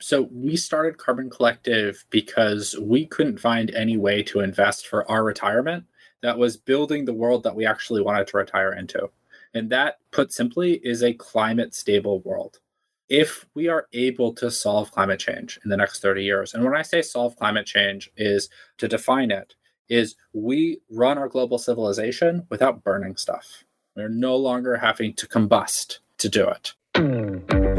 So we started Carbon Collective because we couldn't find any way to invest for our retirement that was building the world that we actually wanted to retire into. And that, put simply, is a climate stable world. If we are able to solve climate change in the next 30 years, and when I say solve climate change, is to define it, is we run our global civilization without burning stuff. We're no longer having to combust to do it. Hmm.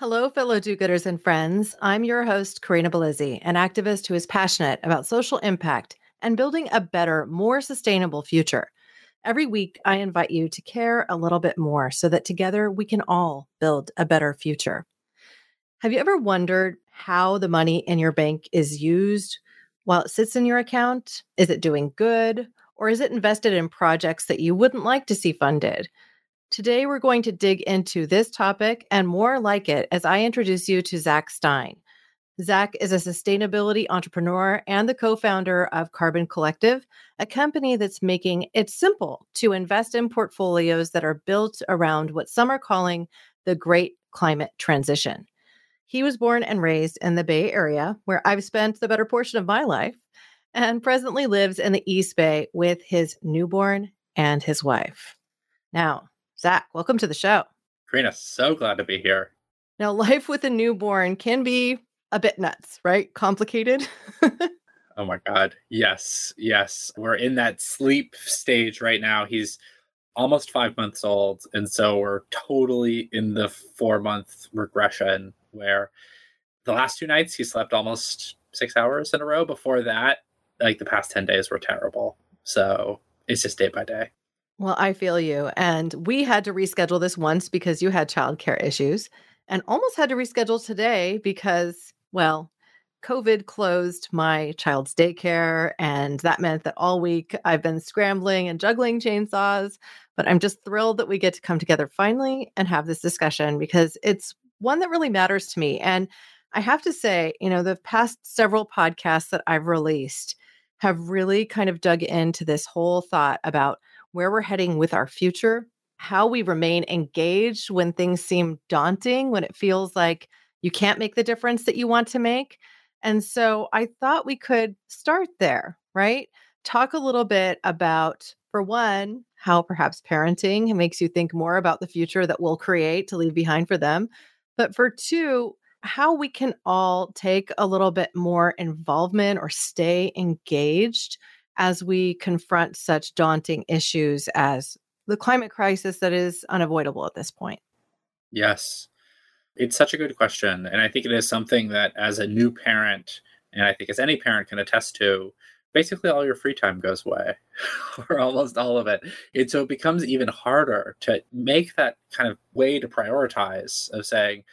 Hello, fellow do gooders and friends. I'm your host, Corinna Bellizzi, an activist who is passionate about social impact and building a better, more sustainable future. Every week, I invite you to care a little bit more so that together we can all build a better future. Have you ever wondered how the money in your bank is used while it sits in your account? Is it doing good? Or is it invested in projects that you wouldn't like to see funded? Today, we're going to dig into this topic and more like it as I introduce you to Zach Stein. Zach is a sustainability entrepreneur and the co founder of Carbon Collective, a company that's making it simple to invest in portfolios that are built around what some are calling the great climate transition. He was born and raised in the Bay Area, where I've spent the better portion of my life, and presently lives in the East Bay with his newborn and his wife. Now, Zach, welcome to the show. Corinna, so glad to be here. Now, life with a newborn can be a bit nuts, right? Complicated. oh my God. Yes. Yes. We're in that sleep stage right now. He's almost five months old. And so we're totally in the four month regression where the last two nights he slept almost six hours in a row. Before that, like the past 10 days were terrible. So it's just day by day. Well, I feel you. And we had to reschedule this once because you had childcare issues and almost had to reschedule today because, well, COVID closed my child's daycare. And that meant that all week I've been scrambling and juggling chainsaws. But I'm just thrilled that we get to come together finally and have this discussion because it's one that really matters to me. And I have to say, you know, the past several podcasts that I've released have really kind of dug into this whole thought about where we're heading with our future, how we remain engaged when things seem daunting, when it feels like you can't make the difference that you want to make. And so I thought we could start there, right? Talk a little bit about, for one, how perhaps parenting makes you think more about the future that we'll create to leave behind for them. But for two, how we can all take a little bit more involvement or stay engaged as we confront such daunting issues as the climate crisis that is unavoidable at this point? Yes. It's such a good question. And I think it is something that, as a new parent, and I think as any parent can attest to, basically all your free time goes away, or almost all of it. And so it becomes even harder to make that kind of way to prioritize of saying,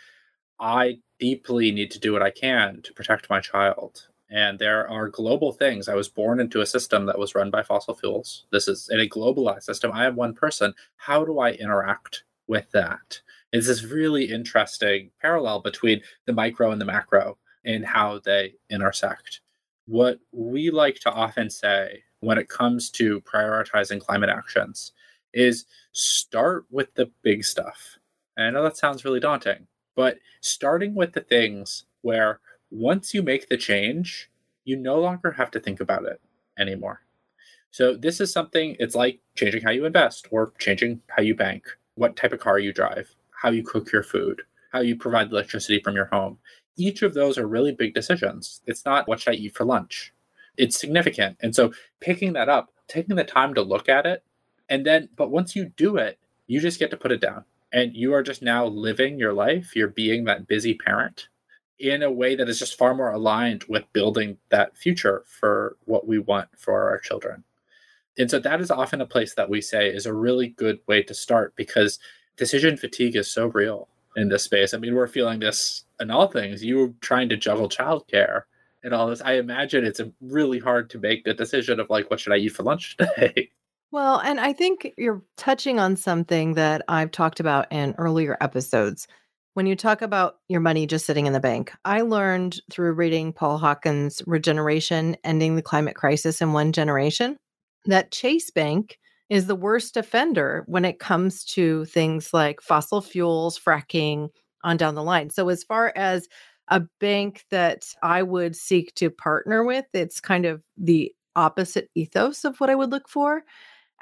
I deeply need to do what I can to protect my child. And there are global things. I was born into a system that was run by fossil fuels. This is in a globalized system. I am one person. How do I interact with that? It's this really interesting parallel between the micro and the macro and how they intersect. What we like to often say when it comes to prioritizing climate actions is start with the big stuff. And I know that sounds really daunting, but starting with the things where once you make the change, you no longer have to think about it anymore. So this is something it's like changing how you invest or changing how you bank, what type of car you drive, how you cook your food, how you provide electricity from your home. Each of those are really big decisions. It's not what should I eat for lunch. It's significant. And so picking that up, taking the time to look at it, and then but once you do it, you just get to put it down. And you are just now living your life. You're being that busy parent in a way that is just far more aligned with building that future for what we want for our children. And so that is often a place that we say is a really good way to start because decision fatigue is so real in this space. I mean, we're feeling this in all things. You were trying to juggle childcare and all this, I imagine it's really hard to make the decision of like, what should I eat for lunch today? Well, and I think you're touching on something that I've talked about in earlier episodes. When you talk about your money just sitting in the bank, I learned through reading Paul Hawken's Regeneration Ending the Climate Crisis in One Generation that Chase Bank is the worst offender when it comes to things like fossil fuels, fracking, on down the line. So, as far as a bank that I would seek to partner with, it's kind of the opposite ethos of what I would look for.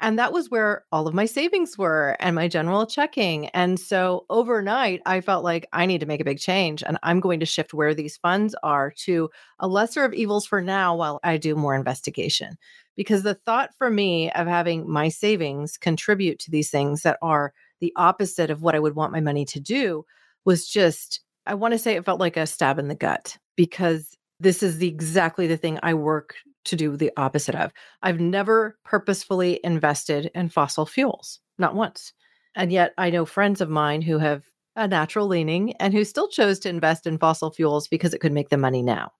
And that was where all of my savings were and my general checking. And so overnight, I felt like I need to make a big change and I'm going to shift where these funds are to a lesser of evils for now while I do more investigation. Because the thought for me of having my savings contribute to these things that are the opposite of what I would want my money to do was just, I want to say it felt like a stab in the gut because this is the exactly the thing I work to do the opposite of. I've never purposefully invested in fossil fuels, not once. And yet I know friends of mine who have a natural leaning and who still chose to invest in fossil fuels because it could make them money now.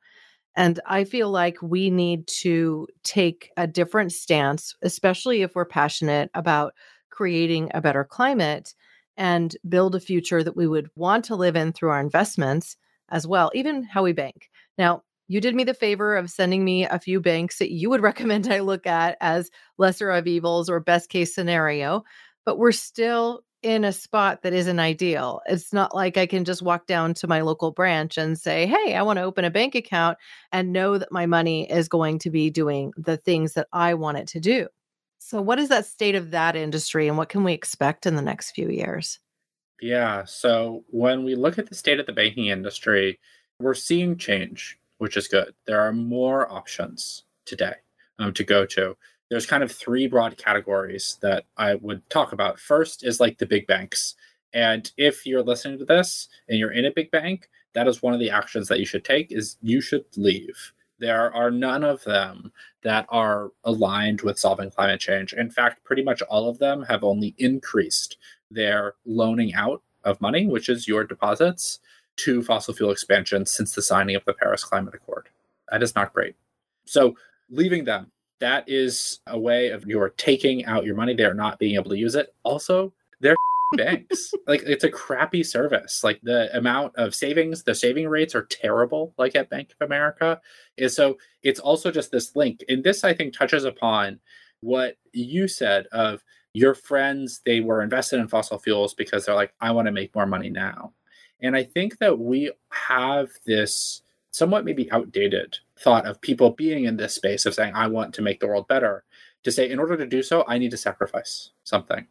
And I feel like we need to take a different stance, especially if we're passionate about creating a better climate and build a future that we would want to live in through our investments as well, even how we bank. Now, you did me the favor of sending me a few banks that you would recommend I look at as lesser of evils or best case scenario, but we're still in a spot that isn't ideal. It's not like I can just walk down to my local branch and say, Hey, I want to open a bank account and know that my money is going to be doing the things that I want it to do. So, what is that state of that industry and what can we expect in the next few years? Yeah. So, when we look at the state of the banking industry, we're seeing change, which is good. There are more options today um, to go to. There's kind of three broad categories that I would talk about. First is like the big banks. And if you're listening to this and you're in a big bank, that is one of the actions that you should take is you should leave there are none of them that are aligned with solving climate change. In fact, pretty much all of them have only increased their loaning out of money, which is your deposits, to fossil fuel expansion since the signing of the Paris Climate Accord. That is not great. So, leaving them, that is a way of you're taking out your money. They're not being able to use it. Also, they're banks. like it's a crappy service. Like the amount of savings, the saving rates are terrible, like at Bank of America. Is so it's also just this link. And this I think touches upon what you said of your friends, they were invested in fossil fuels because they're like, I want to make more money now. And I think that we have this somewhat maybe outdated thought of people being in this space of saying, I want to make the world better, to say, in order to do so, I need to sacrifice something.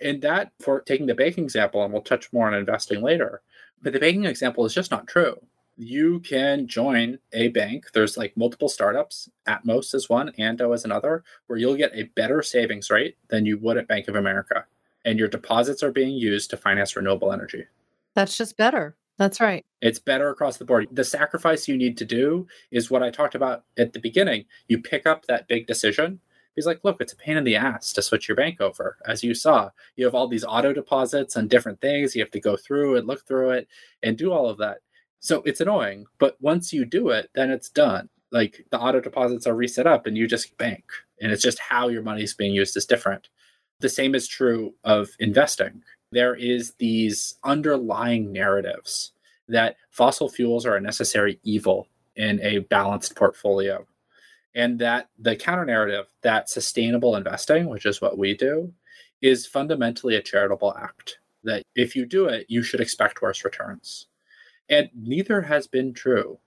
And that, for taking the banking example, and we'll touch more on investing later, but the banking example is just not true. You can join a bank. There's like multiple startups. Atmos is one, Ando is another, where you'll get a better savings rate than you would at Bank of America. And your deposits are being used to finance renewable energy. That's just better. That's right. It's better across the board. The sacrifice you need to do is what I talked about at the beginning. You pick up that big decision He's like, look, it's a pain in the ass to switch your bank over. As you saw, you have all these auto deposits and different things. You have to go through and look through it and do all of that. So it's annoying. But once you do it, then it's done. Like the auto deposits are reset up and you just bank. And it's just how your money is being used is different. The same is true of investing. There is these underlying narratives that fossil fuels are a necessary evil in a balanced portfolio and that the counter narrative that sustainable investing, which is what we do, is fundamentally a charitable act. That if you do it, you should expect worse returns. And neither has been true.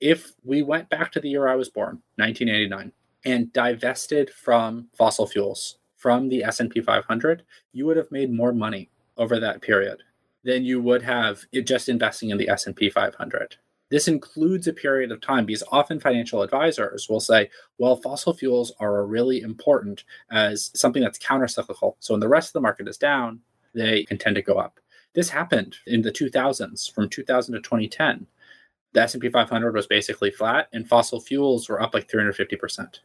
If we went back to the year I was born, 1989, and divested from fossil fuels from the S&P 500, you would have made more money over that period than you would have just investing in the S&P 500. This includes a period of time because often financial advisors will say, well, fossil fuels are really important as something that's countercyclical. So when the rest of the market is down, they can tend to go up. This happened in the 2000s from 2000 to 2010. The S&P 500 was basically flat and fossil fuels were up like 350%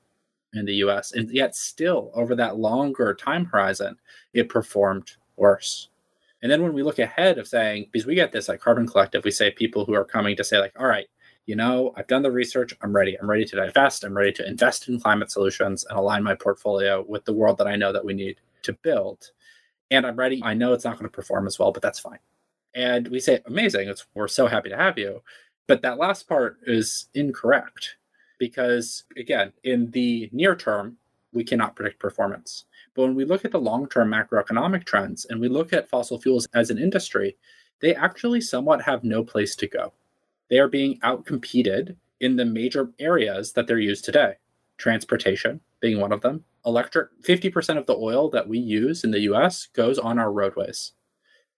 in the US. And yet still over that longer time horizon, it performed worse. And then when we look ahead of saying, because we get this at Carbon Collective, we say people who are coming to say, like, all right, you know, I've done the research. I'm ready. I'm ready to divest. I'm ready to invest in climate solutions and align my portfolio with the world that I know that we need to build. And I'm ready. I know it's not going to perform as well, but that's fine. And we say, amazing. It's, we're so happy to have you. But that last part is incorrect because, again, in the near term, we cannot predict performance. But when we look at the long term macroeconomic trends and we look at fossil fuels as an industry, they actually somewhat have no place to go they are being outcompeted in the major areas that they're used today. Transportation being one of them. Electric, 50% of the oil that we use in the US goes on our roadways.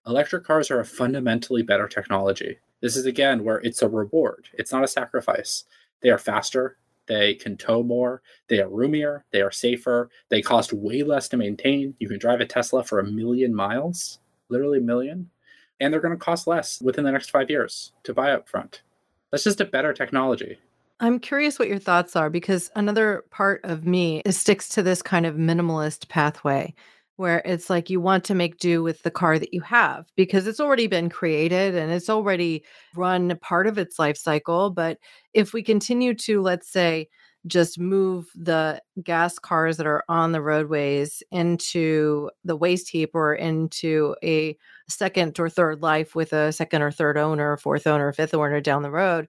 Electric cars are a fundamentally better technology. This is again where it's a reward, it's not a sacrifice. They are faster, they can tow more, they are roomier, they are safer, they cost way less to maintain. You can drive a Tesla for a million miles, literally a million, and they're going to cost less within the next five years to buy up front. That's just a better technology. I'm curious what your thoughts are because another part of me sticks to this kind of minimalist pathway where it's like you want to make do with the car that you have because it's already been created and it's already run part of its life cycle. But if we continue to, let's say, just move the gas cars that are on the roadways into the waste heap or into a second or third life with a second or third owner, fourth owner, fifth owner down the road,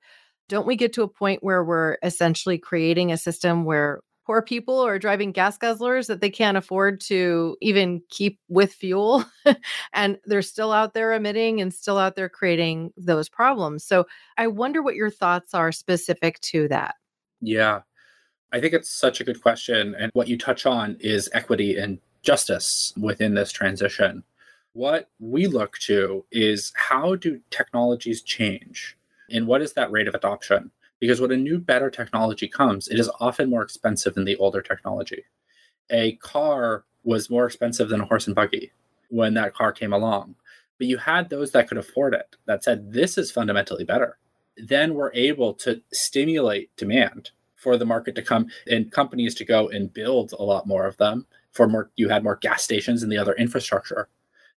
don't we get to a point where we're essentially creating a system where poor people are driving gas guzzlers that they can't afford to even keep with fuel and they're still out there emitting and still out there creating those problems. So I wonder what your thoughts are specific to that. Yeah. I think it's such a good question. And what you touch on is equity and justice within this transition. What we look to is how do technologies change and what is that rate of adoption? Because when a new, better technology comes, it is often more expensive than the older technology. A car was more expensive than a horse and buggy when that car came along. But you had those that could afford it that said, this is fundamentally better. Then we're able to stimulate demand for the market to come and companies to go and build a lot more of them for more you had more gas stations and the other infrastructure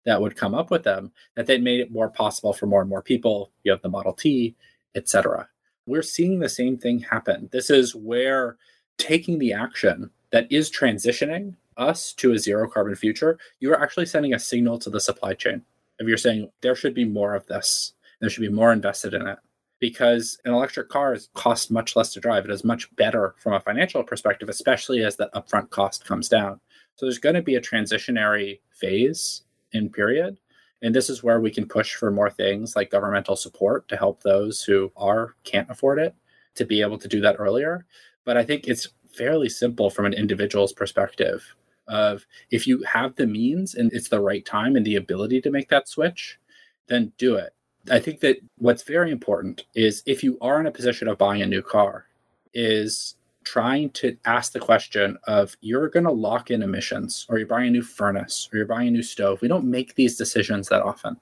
that would come up with them that then made it more possible for more and more people you have the model t etc we're seeing the same thing happen this is where taking the action that is transitioning us to a zero carbon future you are actually sending a signal to the supply chain if you're saying there should be more of this there should be more invested in it because an electric car costs much less to drive. It is much better from a financial perspective, especially as that upfront cost comes down. So there's going to be a transitionary phase in period. And this is where we can push for more things like governmental support to help those who are can't afford it to be able to do that earlier. But I think it's fairly simple from an individual's perspective of if you have the means and it's the right time and the ability to make that switch, then do it. I think that what's very important is if you are in a position of buying a new car, is trying to ask the question of you're going to lock in emissions or you're buying a new furnace or you're buying a new stove. We don't make these decisions that often.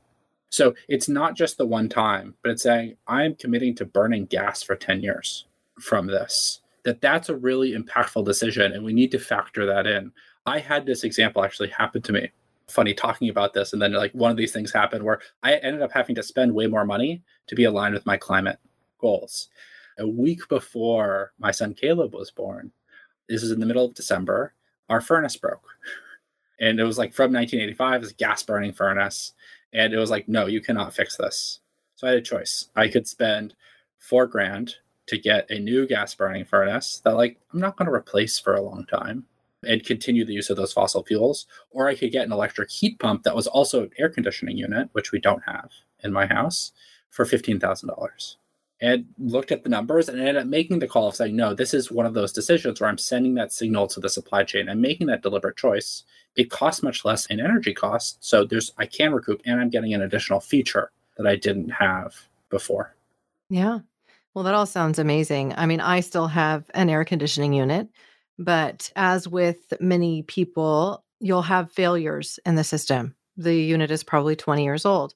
So it's not just the one time, but it's saying I'm committing to burning gas for 10 years from this. That that's a really impactful decision and we need to factor that in. I had this example actually happen to me funny talking about this. And then like one of these things happened where I ended up having to spend way more money to be aligned with my climate goals. A week before my son Caleb was born, this is in the middle of December, our furnace broke. And it was like from 1985, it's a gas burning furnace. And it was like, no, you cannot fix this. So I had a choice. I could spend four grand to get a new gas burning furnace that like I'm not going to replace for a long time and continue the use of those fossil fuels. Or I could get an electric heat pump that was also an air conditioning unit, which we don't have in my house, for $15,000. And looked at the numbers and ended up making the call of saying, no, this is one of those decisions where I'm sending that signal to the supply chain. I'm making that deliberate choice. It costs much less in energy costs. So there's I can recoup and I'm getting an additional feature that I didn't have before. Yeah. Well, that all sounds amazing. I mean, I still have an air conditioning unit but as with many people, you'll have failures in the system. The unit is probably 20 years old.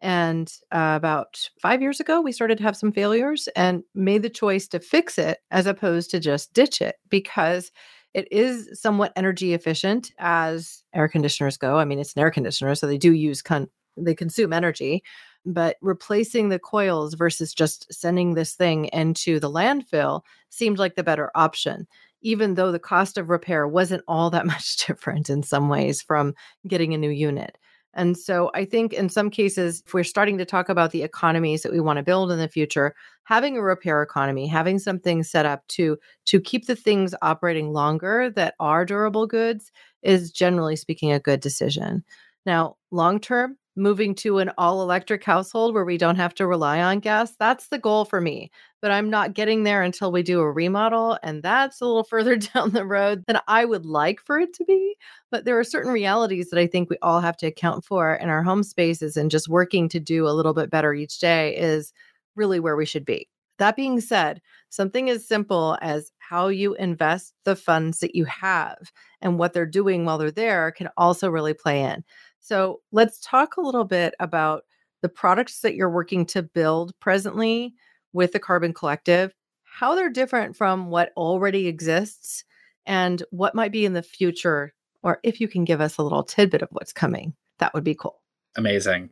And uh, about five years ago, we started to have some failures and made the choice to fix it as opposed to just ditch it because it is somewhat energy efficient as air conditioners go. I mean, it's an air conditioner, so they do use con- they consume energy, but replacing the coils versus just sending this thing into the landfill seemed like the better option even though the cost of repair wasn't all that much different in some ways from getting a new unit. And so I think in some cases, if we're starting to talk about the economies that we want to build in the future, having a repair economy, having something set up to to keep the things operating longer that are durable goods is generally speaking a good decision. Now, long term, moving to an all electric household where we don't have to rely on gas, that's the goal for me. But I'm not getting there until we do a remodel. And that's a little further down the road than I would like for it to be. But there are certain realities that I think we all have to account for in our home spaces. And just working to do a little bit better each day is really where we should be. That being said, something as simple as how you invest the funds that you have and what they're doing while they're there can also really play in. So let's talk a little bit about the products that you're working to build presently with the Carbon Collective, how they're different from what already exists, and what might be in the future. Or if you can give us a little tidbit of what's coming, that would be cool. Amazing.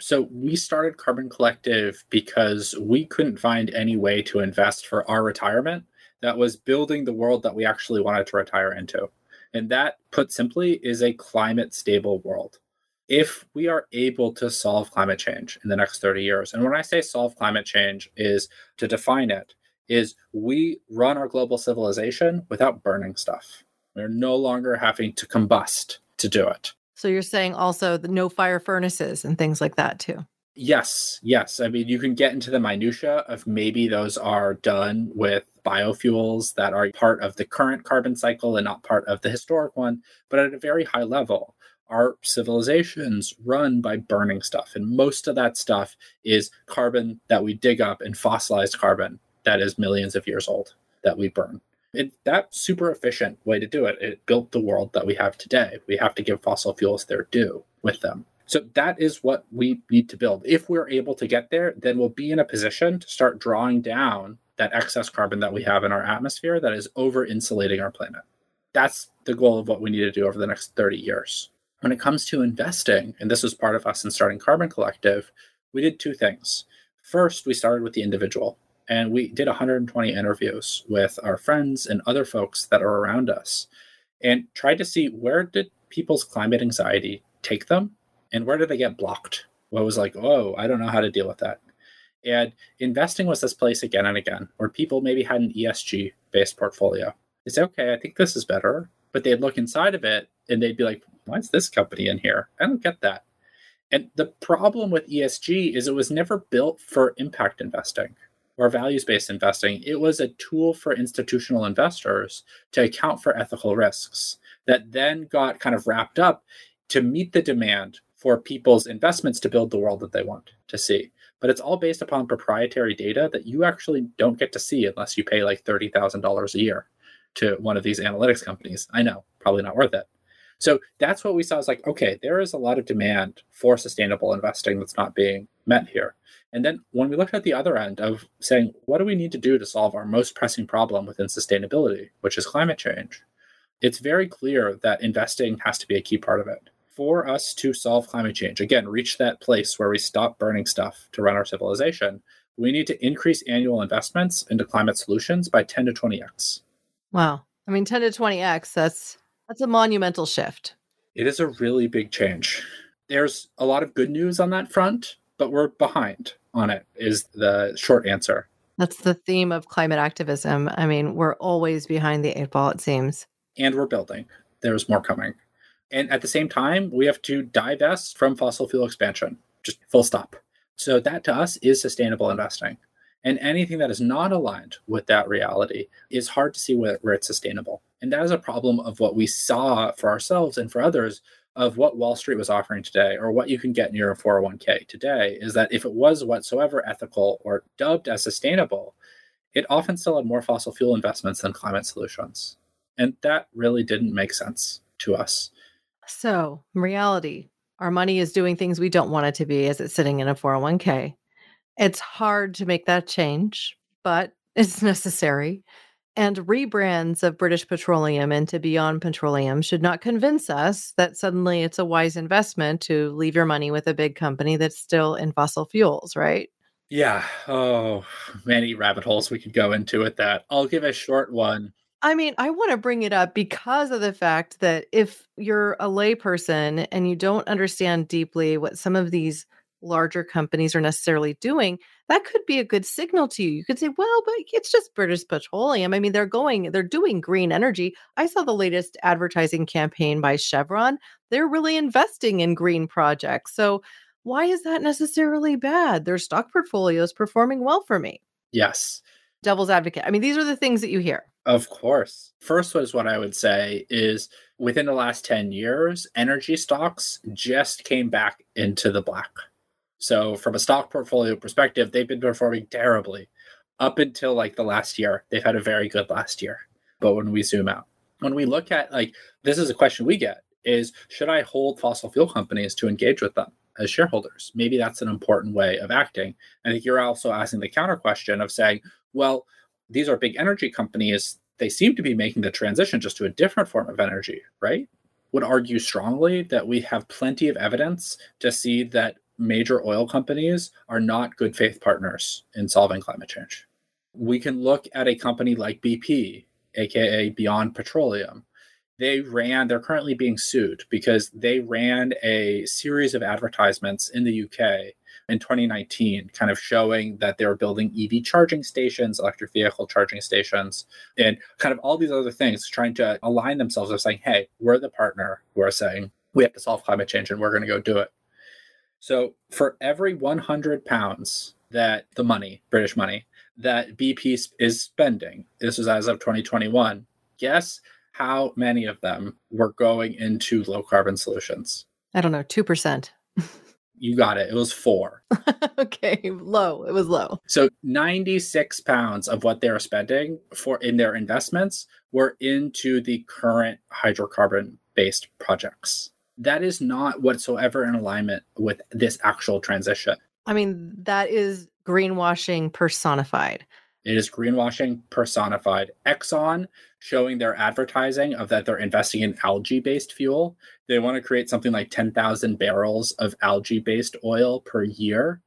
So we started Carbon Collective because we couldn't find any way to invest for our retirement that was building the world that we actually wanted to retire into. And that, put simply, is a climate stable world if we are able to solve climate change in the next 30 years, and when I say solve climate change, is to define it, is we run our global civilization without burning stuff. We're no longer having to combust to do it. So you're saying also the no fire furnaces and things like that too. Yes, yes. I mean, you can get into the minutia of maybe those are done with biofuels that are part of the current carbon cycle and not part of the historic one, but at a very high level our civilizations run by burning stuff. And most of that stuff is carbon that we dig up and fossilized carbon that is millions of years old that we burn. It, that super efficient way to do it, it built the world that we have today. We have to give fossil fuels their due with them. So that is what we need to build. If we're able to get there, then we'll be in a position to start drawing down that excess carbon that we have in our atmosphere that is over insulating our planet. That's the goal of what we need to do over the next 30 years when it comes to investing, and this was part of us in starting Carbon Collective, we did two things. First, we started with the individual, and we did 120 interviews with our friends and other folks that are around us and tried to see where did people's climate anxiety take them and where did they get blocked? What was like, oh, I don't know how to deal with that. And investing was this place again and again where people maybe had an ESG based portfolio. They say, okay, I think this is better. But they'd look inside of it and they'd be like, why is this company in here? I don't get that. And the problem with ESG is it was never built for impact investing or values based investing. It was a tool for institutional investors to account for ethical risks that then got kind of wrapped up to meet the demand for people's investments to build the world that they want to see. But it's all based upon proprietary data that you actually don't get to see unless you pay like $30,000 a year to one of these analytics companies. I know, probably not worth it. So that's what we saw is like, okay, there is a lot of demand for sustainable investing that's not being met here. And then when we looked at the other end of saying, what do we need to do to solve our most pressing problem within sustainability, which is climate change, it's very clear that investing has to be a key part of it. For us to solve climate change, again, reach that place where we stop burning stuff to run our civilization, we need to increase annual investments into climate solutions by 10 to 20x. Wow. I mean, 10 to 20x, that's that's a monumental shift. It is a really big change. There's a lot of good news on that front, but we're behind on it, is the short answer. That's the theme of climate activism. I mean, we're always behind the eight ball, it seems. And we're building. There's more coming. And at the same time, we have to divest from fossil fuel expansion, just full stop. So, that to us is sustainable investing. And anything that is not aligned with that reality is hard to see where, where it's sustainable. And that is a problem of what we saw for ourselves and for others of what Wall Street was offering today or what you can get in your 401k today is that if it was whatsoever ethical or dubbed as sustainable, it often still had more fossil fuel investments than climate solutions. And that really didn't make sense to us. So, in reality, our money is doing things we don't want it to be as it's sitting in a 401k. It's hard to make that change, but it's necessary. And rebrands of British Petroleum into Beyond Petroleum should not convince us that suddenly it's a wise investment to leave your money with a big company that's still in fossil fuels, right? Yeah. Oh, many rabbit holes we could go into with that. I'll give a short one. I mean, I want to bring it up because of the fact that if you're a layperson and you don't understand deeply what some of these larger companies are necessarily doing, that could be a good signal to you. You could say, well, but it's just British Petroleum. I mean, they're going, they're doing green energy. I saw the latest advertising campaign by Chevron. They're really investing in green projects. So, why is that necessarily bad? Their stock portfolio is performing well for me. Yes. Devil's advocate. I mean, these are the things that you hear. Of course. First was what I would say is within the last 10 years, energy stocks just came back into the black. So, from a stock portfolio perspective, they've been performing terribly up until like the last year. They've had a very good last year. But when we zoom out, when we look at like this is a question we get is should I hold fossil fuel companies to engage with them as shareholders? Maybe that's an important way of acting. I think you're also asking the counter question of saying, well, these are big energy companies. They seem to be making the transition just to a different form of energy, right? Would argue strongly that we have plenty of evidence to see that major oil companies are not good faith partners in solving climate change. We can look at a company like BP, aka Beyond Petroleum. They ran, they're currently being sued because they ran a series of advertisements in the UK in 2019, kind of showing that they were building EV charging stations, electric vehicle charging stations, and kind of all these other things, trying to align themselves of saying, hey, we're the partner who are saying we have to solve climate change and we're going to go do it. So for every 100 pounds that the money, British money, that BP is spending, this is as of 2021, guess how many of them were going into low carbon solutions? I don't know, 2%. you got it. It was four. okay, low. It was low. So 96 pounds of what they were spending for in their investments were into the current hydrocarbon based projects that is not whatsoever in alignment with this actual transition. I mean, that is greenwashing personified. It is greenwashing personified. Exxon showing their advertising of that they're investing in algae based fuel. They want to create something like 10,000 barrels of algae based oil per year.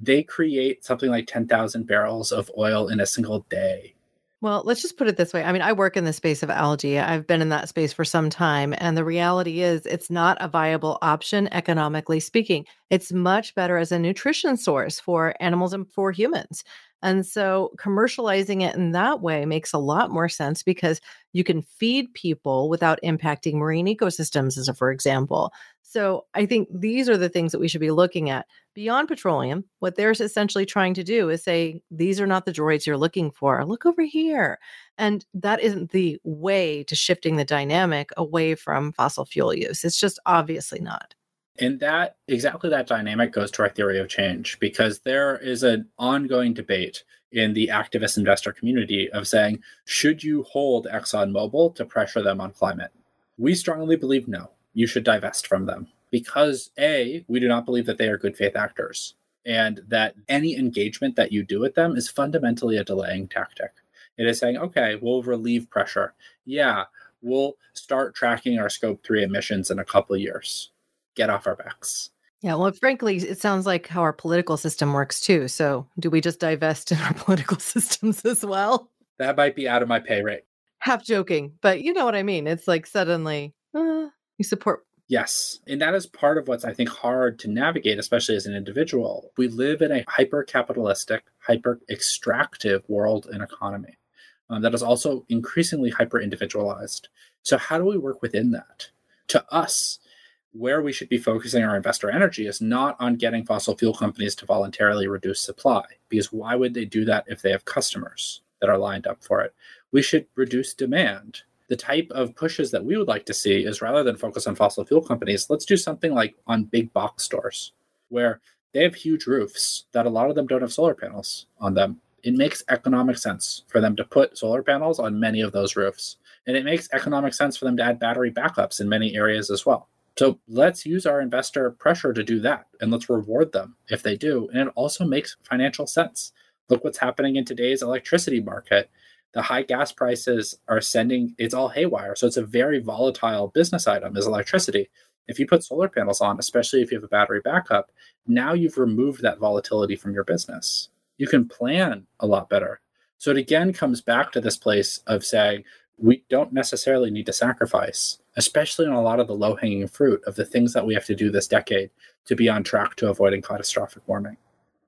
They create something like 10,000 barrels of oil in a single day. Well, let's just put it this way. I mean, I work in the space of algae. I've been in that space for some time. And the reality is, it's not a viable option, economically speaking. It's much better as a nutrition source for animals and for humans. And so commercializing it in that way makes a lot more sense because you can feed people without impacting marine ecosystems, as a for example. So I think these are the things that we should be looking at. Beyond petroleum, what they're essentially trying to do is say, these are not the droids you're looking for. Look over here. And that isn't the way to shifting the dynamic away from fossil fuel use. It's just obviously not. And that exactly that dynamic goes to our theory of change because there is an ongoing debate in the activist investor community of saying, should you hold ExxonMobil to pressure them on climate? We strongly believe no, you should divest from them because A, we do not believe that they are good faith actors and that any engagement that you do with them is fundamentally a delaying tactic. It is saying, okay, we'll relieve pressure. Yeah, we'll start tracking our scope three emissions in a couple years get off our backs. Yeah, well, frankly, it sounds like how our political system works too. So, do we just divest in our political systems as well? That might be out of my pay rate. Half joking, but you know what I mean. It's like suddenly uh, you support. Yes. And that is part of what's, I think, hard to navigate, especially as an individual. We live in a hyper capitalistic, hyper extractive world and economy um, that is also increasingly hyper individualized. So, how do we work within that? To us, where we should be focusing our investor energy is not on getting fossil fuel companies to voluntarily reduce supply, because why would they do that if they have customers that are lined up for it? We should reduce demand. The type of pushes that we would like to see is rather than focus on fossil fuel companies, let's do something like on big box stores where they have huge roofs that a lot of them don't have solar panels on them. It makes economic sense for them to put solar panels on many of those roofs. And it makes economic sense for them to add battery backups in many areas as well. So let's use our investor pressure to do that and let's reward them if they do. And it also makes financial sense. Look what's happening in today's electricity market. The high gas prices are sending it's all haywire. So it's a very volatile business item is electricity. If you put solar panels on, especially if you have a battery backup, now you've removed that volatility from your business. You can plan a lot better. So it again comes back to this place of saying we don't necessarily need to sacrifice, especially on a lot of the low hanging fruit of the things that we have to do this decade to be on track to avoiding catastrophic warming.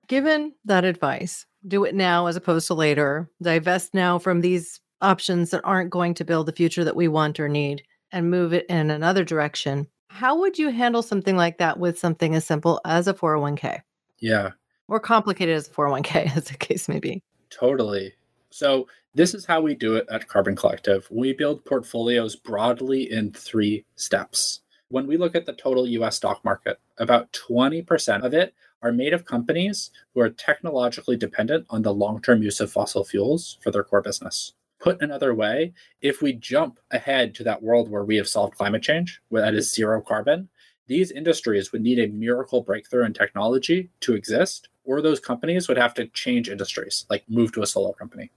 Given that advice, do it now as opposed to later, divest now from these options that aren't going to build the future that we want or need, and move it in another direction. How would you handle something like that with something as simple as a 401k? Yeah. Or complicated as a 401k, as the case may be. Totally. So, this is how we do it at Carbon Collective. We build portfolios broadly in three steps. When we look at the total US stock market, about 20% of it are made of companies who are technologically dependent on the long term use of fossil fuels for their core business. Put another way, if we jump ahead to that world where we have solved climate change, where that is zero carbon, these industries would need a miracle breakthrough in technology to exist, or those companies would have to change industries, like move to a solar company.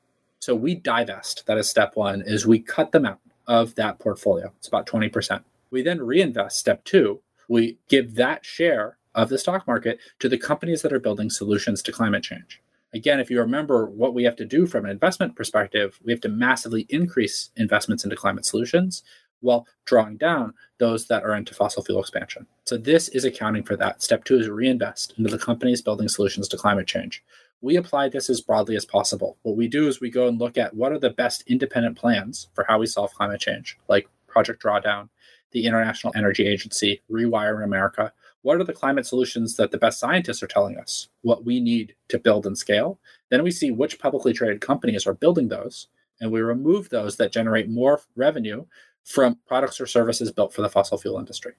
So we divest. That is step one, is we cut them out of that portfolio. It's about 20%. We then reinvest. Step two, we give that share of the stock market to the companies that are building solutions to climate change. Again, if you remember what we have to do from an investment perspective, we have to massively increase investments into climate solutions while drawing down those that are into fossil fuel expansion. So this is accounting for that. Step two is reinvest into the companies building solutions to climate change. We apply this as broadly as possible. What we do is we go and look at what are the best independent plans for how we solve climate change, like Project Drawdown, the International Energy Agency, Rewire America, what are the climate solutions that the best scientists are telling us what we need to build and scale? Then we see which publicly traded companies are building those, and we remove those that generate more revenue from products or services built for the fossil fuel industry.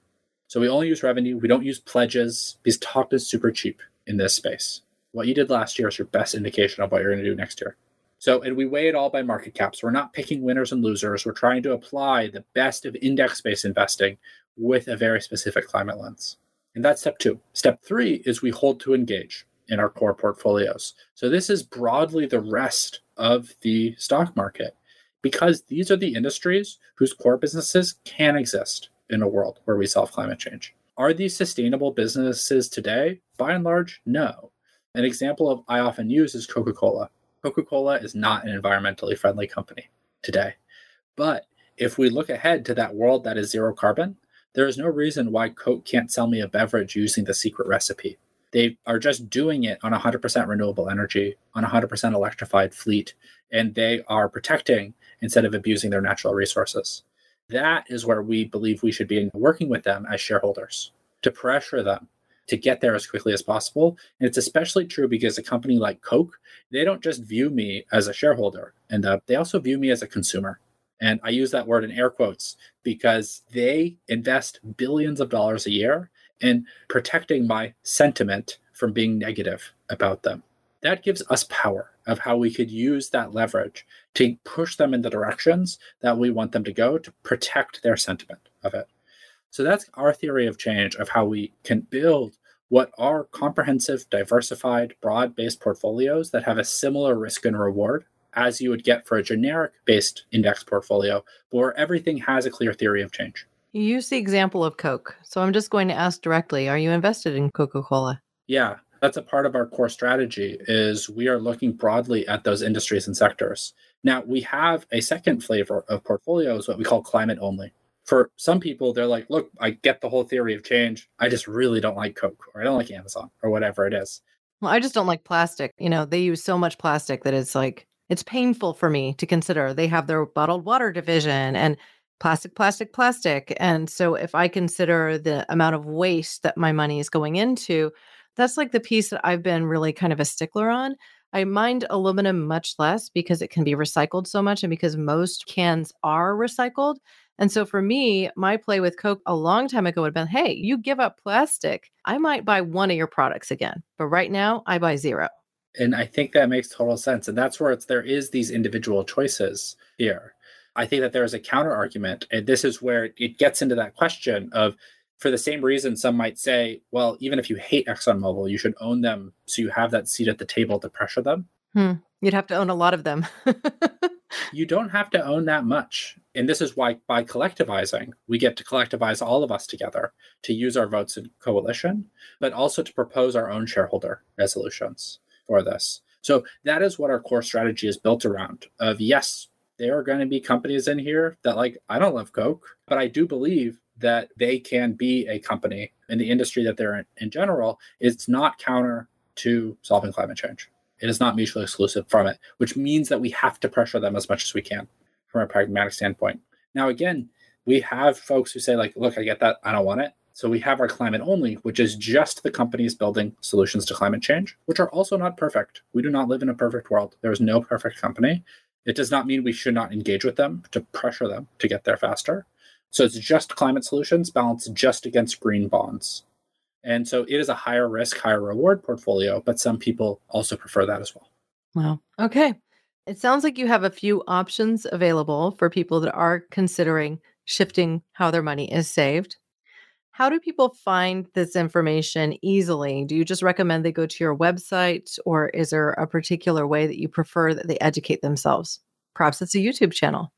So we only use revenue, we don't use pledges because talk is super cheap in this space. What you did last year is your best indication of what you're going to do next year. So, and we weigh it all by market caps. We're not picking winners and losers. We're trying to apply the best of index based investing with a very specific climate lens. And that's step two. Step three is we hold to engage in our core portfolios. So this is broadly the rest of the stock market because these are the industries whose core businesses can exist in a world where we solve climate change. Are these sustainable businesses today? By and large, no. An example of I often use is Coca-Cola. Coca-Cola is not an environmentally friendly company today. But if we look ahead to that world that is zero carbon, there is no reason why Coke can't sell me a beverage using the secret recipe. They are just doing it on 100% renewable energy, on 100% electrified fleet, and they are protecting instead of abusing their natural resources. That is where we believe we should be working with them as shareholders to pressure them to get there as quickly as possible. And it's especially true because a company like Coke, they don't just view me as a shareholder, and uh, they also view me as a consumer. And I use that word in air quotes because they invest billions of dollars a year in protecting my sentiment from being negative about them. That gives us power of how we could use that leverage to push them in the directions that we want them to go to protect their sentiment of it. So that's our theory of change of how we can build what are comprehensive, diversified, broad based portfolios that have a similar risk and reward as you would get for a generic based index portfolio, where everything has a clear theory of change. You use the example of Coke. So I'm just going to ask directly, are you invested in Coca-Cola? Yeah, that's a part of our core strategy is we are looking broadly at those industries and sectors. Now, we have a second flavor of portfolios what we call climate only. For some people, they're like, look, I get the whole theory of change. I just really don't like Coke or I don't like Amazon or whatever it is. Well, I just don't like plastic. You know, they use so much plastic that it's like it's painful for me to consider. They have their bottled water division and plastic, plastic, plastic. And so if I consider the amount of waste that my money is going into, that's like the piece that I've been really kind of a stickler on. I mind aluminum much less because it can be recycled so much and because most cans are recycled. And so for me, my play with Coke a long time ago would have been hey, you give up plastic, I might buy one of your products again. But right now, I buy zero and I think that makes total sense. And that's where it's there is these individual choices here. I think that there is a counter argument, and this is where it gets into that question of for the same reason some might say, well, even if you hate ExxonMobil, you should own them so you have that seat at the table to pressure them. Hmm. You'd have to own a lot of them. you don't have to own that much. And this is why, by collectivizing, we get to collectivize all of us together to use our votes in coalition, but also to propose our own shareholder resolutions for this. So that is what our core strategy is built around. Of yes, there are going to be companies in here that like I don't love Coke, but I do believe that they can be a company in the industry that they're in in general. It's not counter to solving climate change. It is not mutually exclusive from it, which means that we have to pressure them as much as we can from a pragmatic standpoint. Now, again, we have folks who say, like, look, I get that. I don't want it. So we have our climate only, which is just the companies building solutions to climate change, which are also not perfect. We do not live in a perfect world. There is no perfect company. It does not mean we should not engage with them to pressure them to get there faster. So it's just climate solutions balanced just against green bonds. And so it is a higher risk, higher reward portfolio, but some people also prefer that as well. Wow. Okay. It sounds like you have a few options available for people that are considering shifting how their money is saved. How do people find this information easily? Do you just recommend they go to your website, or is there a particular way that you prefer that they educate themselves? Perhaps it's a YouTube channel.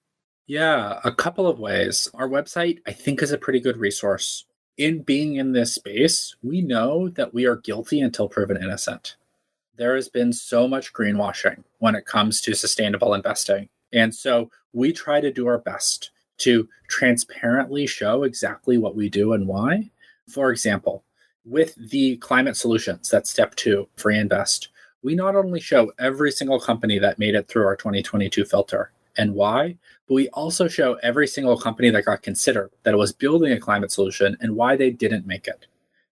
Yeah, a couple of ways. Our website, I think, is a pretty good resource in being in this space, we know that we are guilty until proven innocent. There has been so much greenwashing when it comes to sustainable investing. And so we try to do our best to transparently show exactly what we do and why. For example, with the climate solutions, that's step two, free invest, we not only show every single company that made it through our 2022 filter and why, but we also show every single company that got considered that was building a climate solution and why they didn't make it.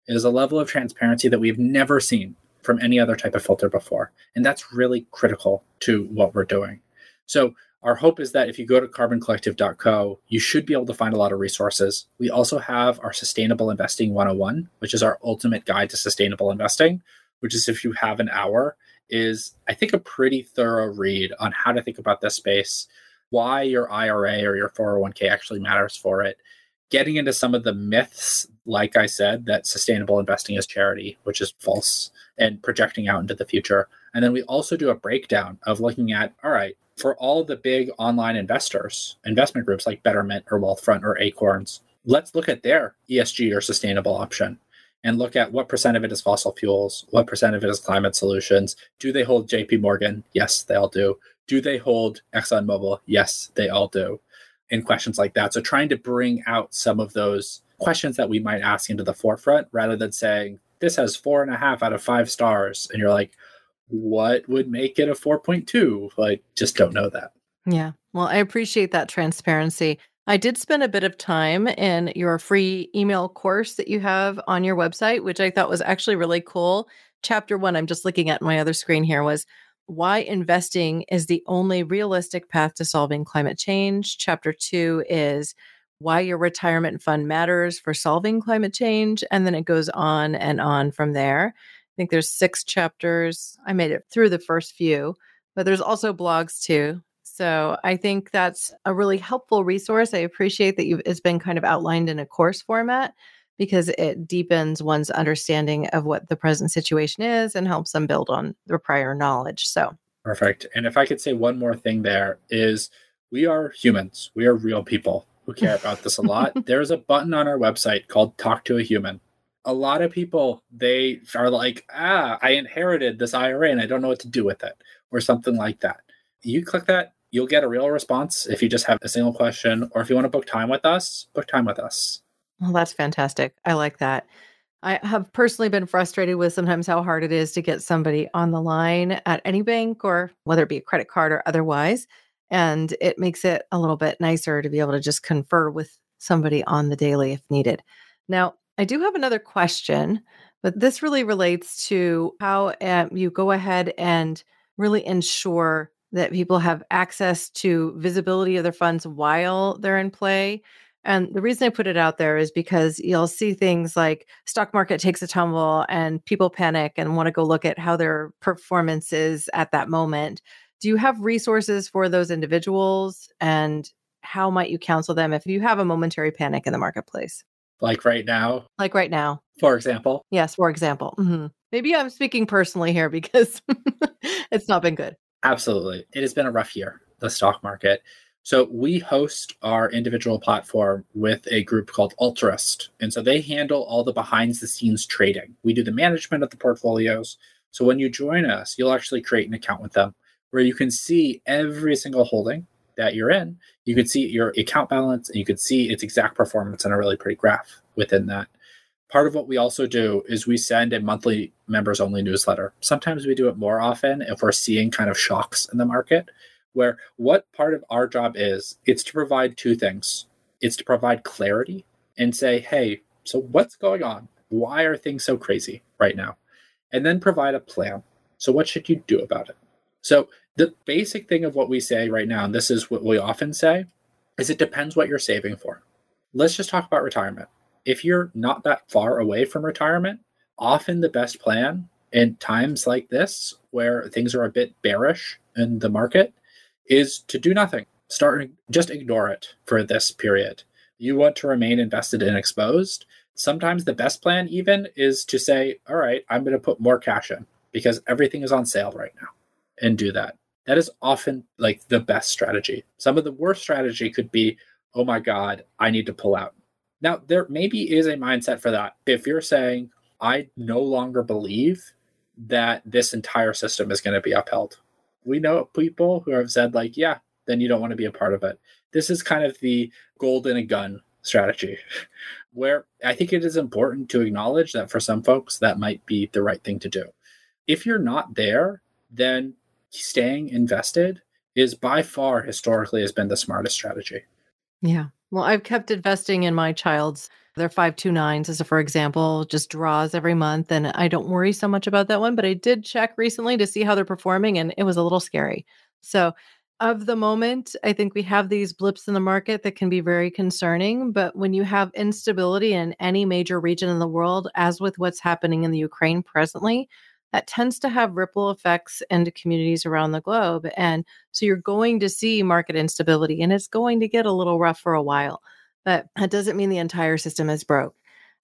It is a level of transparency that we've never seen from any other type of filter before. And that's really critical to what we're doing. So, our hope is that if you go to carboncollective.co, you should be able to find a lot of resources. We also have our Sustainable Investing 101, which is our ultimate guide to sustainable investing, which is if you have an hour, is I think a pretty thorough read on how to think about this space, why your IRA or your 401k actually matters for it, getting into some of the myths, like I said, that sustainable investing is charity, which is false, and projecting out into the future. And then we also do a breakdown of looking at, all right, for all the big online investors, investment groups like Betterment or Wealthfront or Acorns, let's look at their ESG or sustainable option and look at what percent of it is fossil fuels, what percent of it is climate solutions. Do they hold JP Morgan? Yes, they all do. Do they hold ExxonMobil? Yes, they all do. In questions like that. So trying to bring out some of those questions that we might ask into the forefront rather than saying, this has four and a half out of five stars. And you're like, what would make it a 4.2? Like, just don't know that. Yeah. Well, I appreciate that transparency. I did spend a bit of time in your free email course that you have on your website, which I thought was actually really cool. Chapter one, I'm just looking at my other screen here, was why investing is the only realistic path to solving climate change. Chapter two is why your retirement fund matters for solving climate change. And then it goes on and on from there. I think there's six chapters. I made it through the first few, but there's also blogs too. So I think that's a really helpful resource. I appreciate that you've it's been kind of outlined in a course format because it deepens one's understanding of what the present situation is and helps them build on their prior knowledge. So perfect. And if I could say one more thing there is we are humans. We are real people who care about this a lot. There's a button on our website called Talk to a Human. A lot of people they are like, "Ah, I inherited this IRA and I don't know what to do with it," or something like that. You click that, you'll get a real response if you just have a single question, or if you want to book time with us, book time with us. Well, that's fantastic. I like that. I have personally been frustrated with sometimes how hard it is to get somebody on the line at any bank or whether it be a credit card or otherwise. And it makes it a little bit nicer to be able to just confer with somebody on the daily if needed. Now, I do have another question, but this really relates to how um, you go ahead and really ensure that people have access to visibility of their funds while they're in play. And the reason I put it out there is because you'll see things like stock market takes a tumble and people panic and want to go look at how their performance is at that moment. Do you have resources for those individuals and how might you counsel them if you have a momentary panic in the marketplace? Like right now? Like right now. For example? Yes, for example. Mm-hmm. Maybe I'm speaking personally here because it's not been good. Absolutely. It has been a rough year. the stock market. So we host our individual platform with a group called Altruist. And so they handle all the behind the scenes trading. We do the management of the portfolios. So when you join us, you'll actually create an account with them where you can see every single holding that you're in. You can see your account balance and you can see its exact performance in a really pretty graph within that. Part of what we also do is we send a monthly members only newsletter. Sometimes we do it more often if we're seeing kind of shocks in the market where what part of our job is it's to provide two things. It's to provide clarity and say hey so what's going on? Why are things so crazy right now? And then provide a plan. So what should you do about it? So the basic thing of what we say right now and this is what we often say is it depends what you're saving for. Let's just talk about retirement. If you're not that far away from retirement often the best plan in times like this where things are a bit bearish in the market is to do nothing. Start just ignore it for this period. You want to remain invested and exposed. Sometimes the best plan even is to say, all right, I'm going to put more cash in because everything is on sale right now and do that. That is often like the best strategy. Some of the worst strategy could be, oh my God, I need to pull out. Now, there maybe is a mindset for that. If you're saying, I no longer believe that this entire system is going to be upheld, we know people who have said like, yeah, then you don't want to be a part of it. This is kind of the gold in a gun strategy, where I think it is important to acknowledge that for some folks that might be the right thing to do. If you're not there, then staying invested is by far historically has been the smartest strategy. Yeah. Well, I've kept investing in my child's their 529s as a for example just draws every month and I don't worry so much about that one, but I did check recently to see how they're performing and it was a little scary. So, of the moment, I think we have these blips in the market that can be very concerning, but when you have instability in any major region in the world as with what's happening in the Ukraine presently, that tends to have ripple effects into communities around the globe. And so you're going to see market instability and it's going to get a little rough for a while but that doesn't mean the entire system is broke.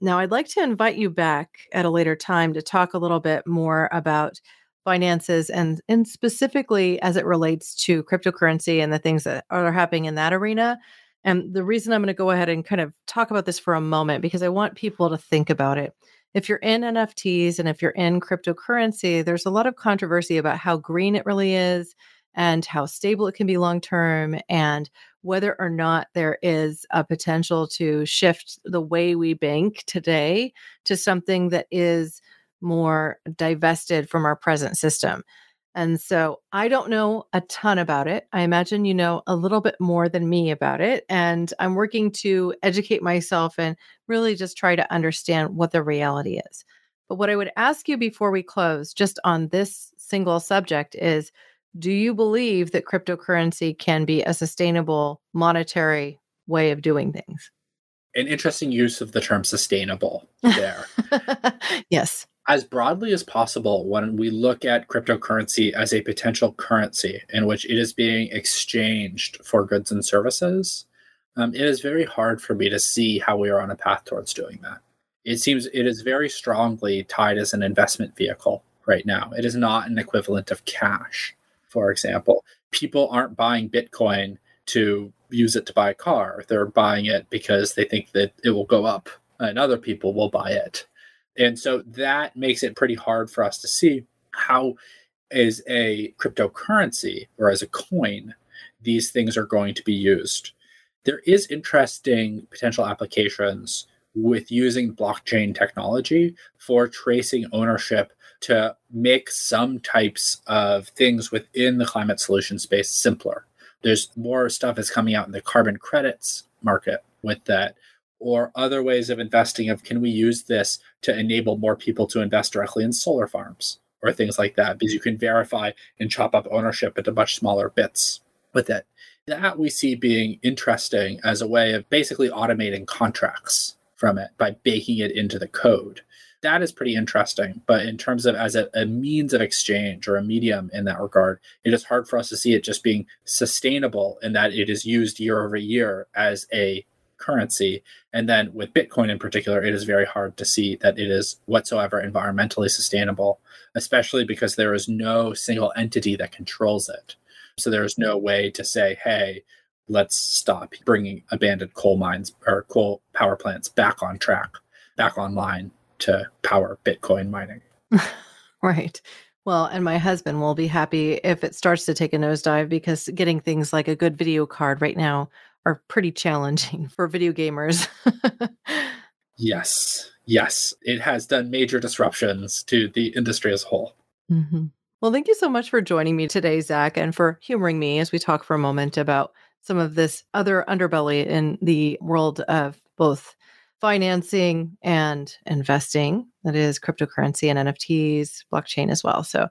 Now, I'd like to invite you back at a later time to talk a little bit more about finances and and specifically as it relates to cryptocurrency and the things that are happening in that arena. And the reason I'm going to go ahead and kind of talk about this for a moment because I want people to think about it. If you're in NFTs and if you're in cryptocurrency, there's a lot of controversy about how green it really is and how stable it can be long term and whether or not there is a potential to shift the way we bank today to something that is more divested from our present system. And so I don't know a ton about it. I imagine you know a little bit more than me about it. And I'm working to educate myself and really just try to understand what the reality is. But what I would ask you before we close, just on this single subject, is do you believe that cryptocurrency can be a sustainable monetary way of doing things? An interesting use of the term sustainable there. yes. As broadly as possible, when we look at cryptocurrency as a potential currency in which it is being exchanged for goods and services, um, it is very hard for me to see how we are on a path towards doing that. It seems it is very strongly tied as an investment vehicle right now. It is not an equivalent of cash for example. People aren't buying Bitcoin to use it to buy a car. They're buying it because they think that it will go up and other people will buy it. And so that makes it pretty hard for us to see how, as a cryptocurrency or as a coin, these things are going to be used. There is interesting potential applications with using blockchain technology for tracing ownership to make some types of things within the climate solution space simpler. There's more stuff that's coming out in the carbon credits market with that, or other ways of investing of can we use this to enable more people to invest directly in solar farms or things like that, because you can verify and chop up ownership into much smaller bits with it. That we see being interesting as a way of basically automating contracts from it by baking it into the code that is pretty interesting. But in terms of as a, a, means of exchange or a medium in that regard, it is hard for us to see it just being sustainable in that it is used year over year as a currency. And then with Bitcoin in particular, it is very hard to see that it is whatsoever environmentally sustainable, especially because there is no single entity that controls it. So there's no way to say, hey, let's stop bringing abandoned coal mines or coal power plants back on track, back online to power Bitcoin mining. right. Well, and my husband will be happy if it starts to take a nosedive because getting things like a good video card right now are pretty challenging for video gamers. yes. Yes. It has done major disruptions to the industry as a whole. Mm-hmm. Well, thank you so much for joining me today, Zach, and for humoring me as we talk for a moment about some of this other underbelly in the world of both financing and investing that is cryptocurrency and NFTs, blockchain as well. So,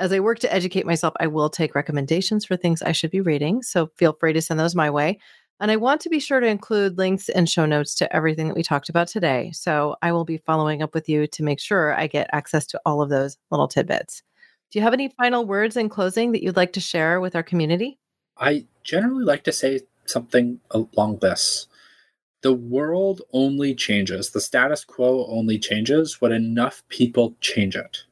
as I work to educate myself, I will take recommendations for things I should be reading. So, feel free to send those my way. And I want to be sure to include links and show notes to everything that we talked about today. So, I will be following up with you to make sure I get access to all of those little tidbits. Do you have any final words in closing that you'd like to share with our community? I generally like to say something along this the world only changes, the status quo only changes when enough people change it.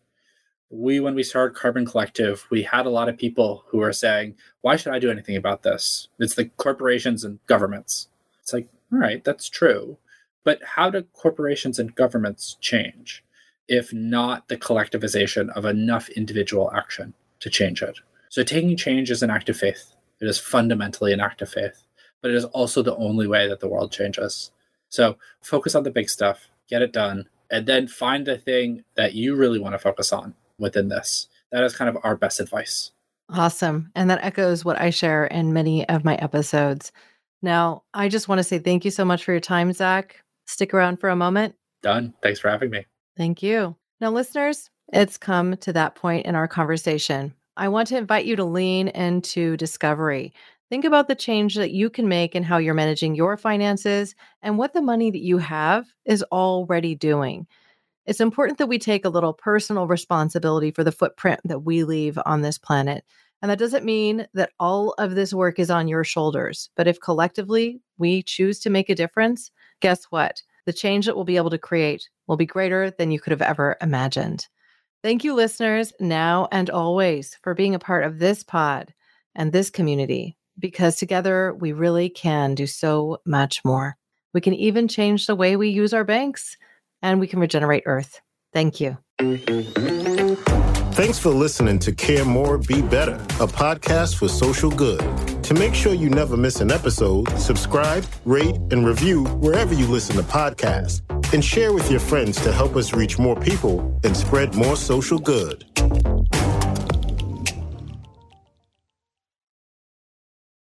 We, when we started Carbon Collective, we had a lot of people who were saying, Why should I do anything about this? It's the corporations and governments. It's like, all right, that's true. But how do corporations and governments change if not the collectivization of enough individual action to change it? So taking change is an act of faith. It is fundamentally an act of faith but it is also the only way that the world changes. So focus on the big stuff, get it done, and then find the thing that you really want to focus on within this. That is kind of our best advice. Awesome. And that echoes what I share in many of my episodes. Now, I just want to say thank you so much for your time, Zach. Stick around for a moment. Done. Thanks for having me. Thank you. Now, listeners, it's come to that point in our conversation. I want to invite you to lean into discovery. Think about the change that you can make in how you're managing your finances and what the money that you have is already doing. It's important that we take a little personal responsibility for the footprint that we leave on this planet. And that doesn't mean that all of this work is on your shoulders. But if collectively we choose to make a difference, guess what? The change that we'll be able to create will be greater than you could have ever imagined. Thank you, listeners, now and always, for being a part of this pod and this community because together we really can do so much more. We can even change the way we use our banks and we can regenerate Earth. Thank you. Thanks for listening to Care More, Be Better, a podcast for social good. To make sure you never miss an episode, subscribe, rate, and review wherever you listen to podcasts, and share with your friends to help us reach more people and spread more social good.